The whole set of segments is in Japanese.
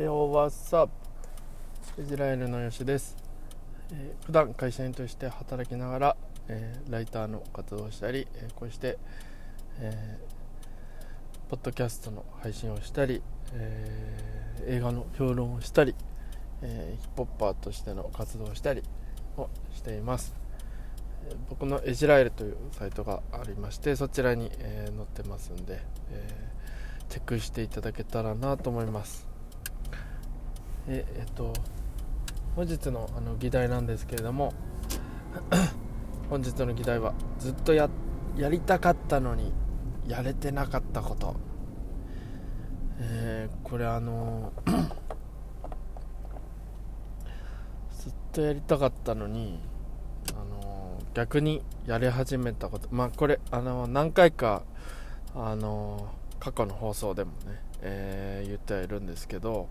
えー、おわさイスラエルのよしです、えー、普段会社員として働きながら、えー、ライターの活動をしたり、えー、こうして、えー、ポッドキャストの配信をしたり、えー、映画の評論をしたり、えー、ヒップホッパーとしての活動をしたりをしています。僕のエジラエルというサイトがありましてそちらに、えー、載ってますんで、えー、チェックしていただけたらなと思います。ええっと本日のあの議題なんですけれども 本日の議題はずっとややりたかったのにやれてなかったこと、えー、これあの ずっとやりたかったのにあの逆にやり始めたこと。まあこれあの何回かあの過去の放送でもね、えー、言ってはいるんですけど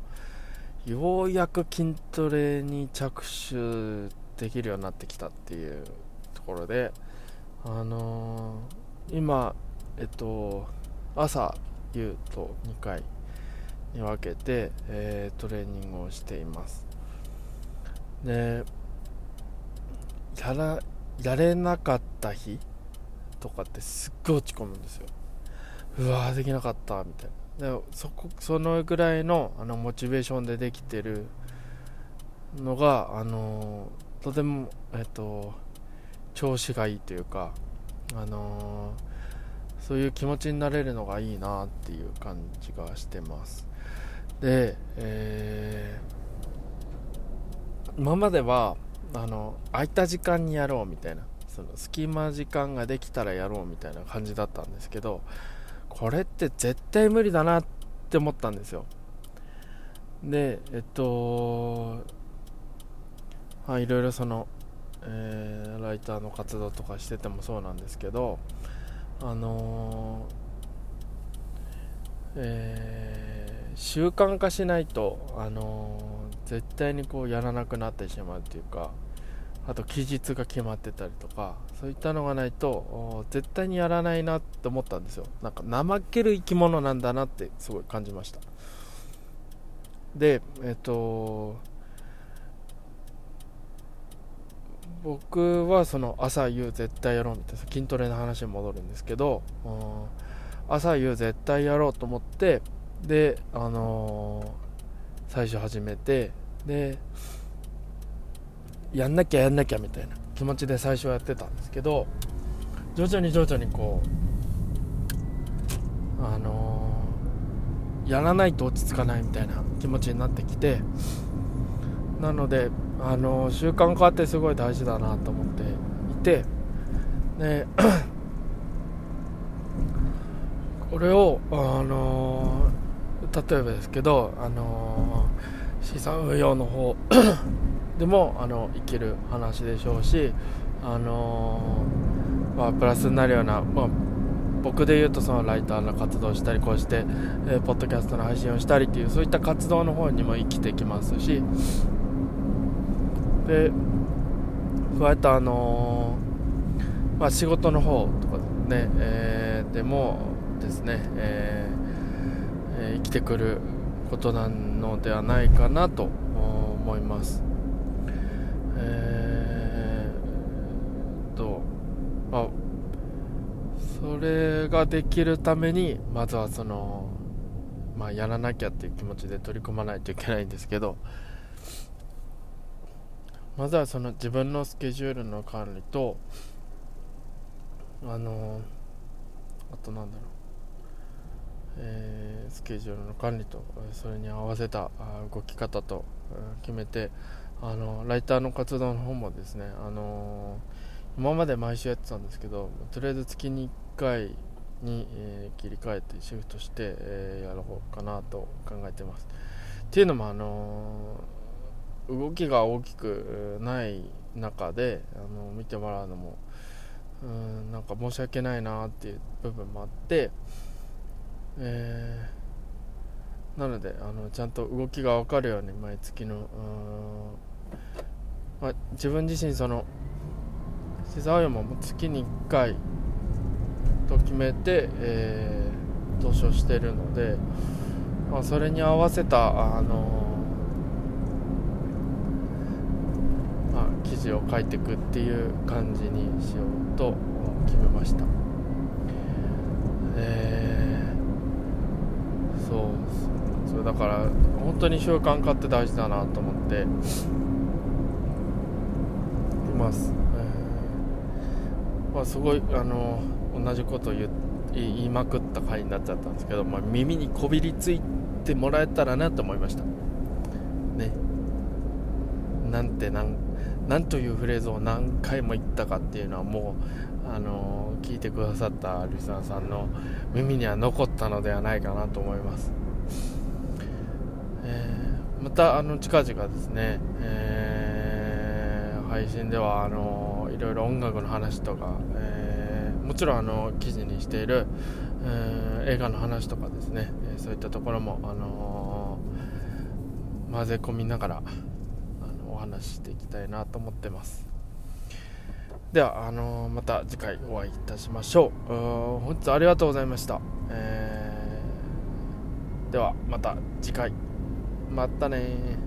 ようやく筋トレに着手できるようになってきたっていうところであのー、今えっと朝夕と2回に分けて、えー、トレーニングをしています。でやらやれなかった日とかってすっごい落ち込むんですよ。うわーできなかったみたいな。でそこそのぐらいのあのモチベーションでできてるのがあのとても、えっと、調子がいいというか、あのそういう気持ちになれるのがいいなっていう感じがしてます。で、えー、今まではあの空いた時間にやろうみたいなその隙間時間ができたらやろうみたいな感じだったんですけどこれって絶対無理だなって思ったんですよ。でえっとはいろいろその、えー、ライターの活動とかしててもそうなんですけどあのー、えー、習慣化しないと、あのー、絶対にこうやらなくなってしまうっていうかあと期日が決まってたりとかそういったのがないと絶対にやらないなって思ったんですよ。なんか怠ける生き物なんだなってすごい感じました。でえっと僕はその朝夕絶対やろうみたいな筋トレの話に戻るんですけど朝夕絶対やろうと思ってであのー、最初始めてでやんなきゃやんなきゃみたいな気持ちで最初はやってたんですけど徐々に徐々にこうあのー、やらないと落ち着かないみたいな気持ちになってきてなので、あのー、習慣化ってすごい大事だなと思っていてで これを、あのー、例えばですけど、あの資産運用の方。でもあの生きる話でしょうし、あのー、まあ、プラスになるような、まあ、僕で言うとそのライターの活動をしたりこうして、えー、ポッドキャストの配信をしたりっていうそういった活動の方にも生きてきますしで加えたあのー、まあ、仕事の方とかね、えー、でもですね、えー、生きてくることなんのではないかなと思います。えー、とまあそれができるためにまずはそのまあやらなきゃっていう気持ちで取り組まないといけないんですけどまずはその自分のスケジュールの管理とあのあとなんだろうえー、スケジュールの管理とそれに合わせた動き方と決めてあのライターの活動の方もですね、あのー、今まで毎週やってたんですけどとりあえず月に1回に、えー、切り替えてシフトして、えー、やろうかなと考えてます。っていうのも、あの動きが大きくない中で、あの見てもらうのもうんなんか申し訳ないなっていう部分もあって、えー、なのであのちゃんと動きが分かるように毎月のまあ、自分自身そのシザオヤも月に1回と決めて、えー、投資をしているのでまあ、それに合わせたあのまあ、記事を書いていくっていう感じにしようと決めましたえー、そうそれだから本当に習慣化って大事だなと思っています、えー、まあ、すごいあの同じこと言言いまくった回になっちゃったんですけど、まあ、耳にこびりついてもらえたらなと思いました。ね。なんてなんなんというフレーズを何回も言ったかっていうのはもう、あの、聞いてくださったリスナーさんの耳には残ったのではないかなと思います、またあの近々ですね、えー、配信ではあのいろいろ音楽の話とか、えー、もちろんあの記事にしている、えー、映画の話とかですね、えそういったところも、あの混ぜ込みながらお話ししていきたいなと思ってます。ではあの、また次回お会いいたしましょう。本日ありがとうございました、えー、ではまた次回。またね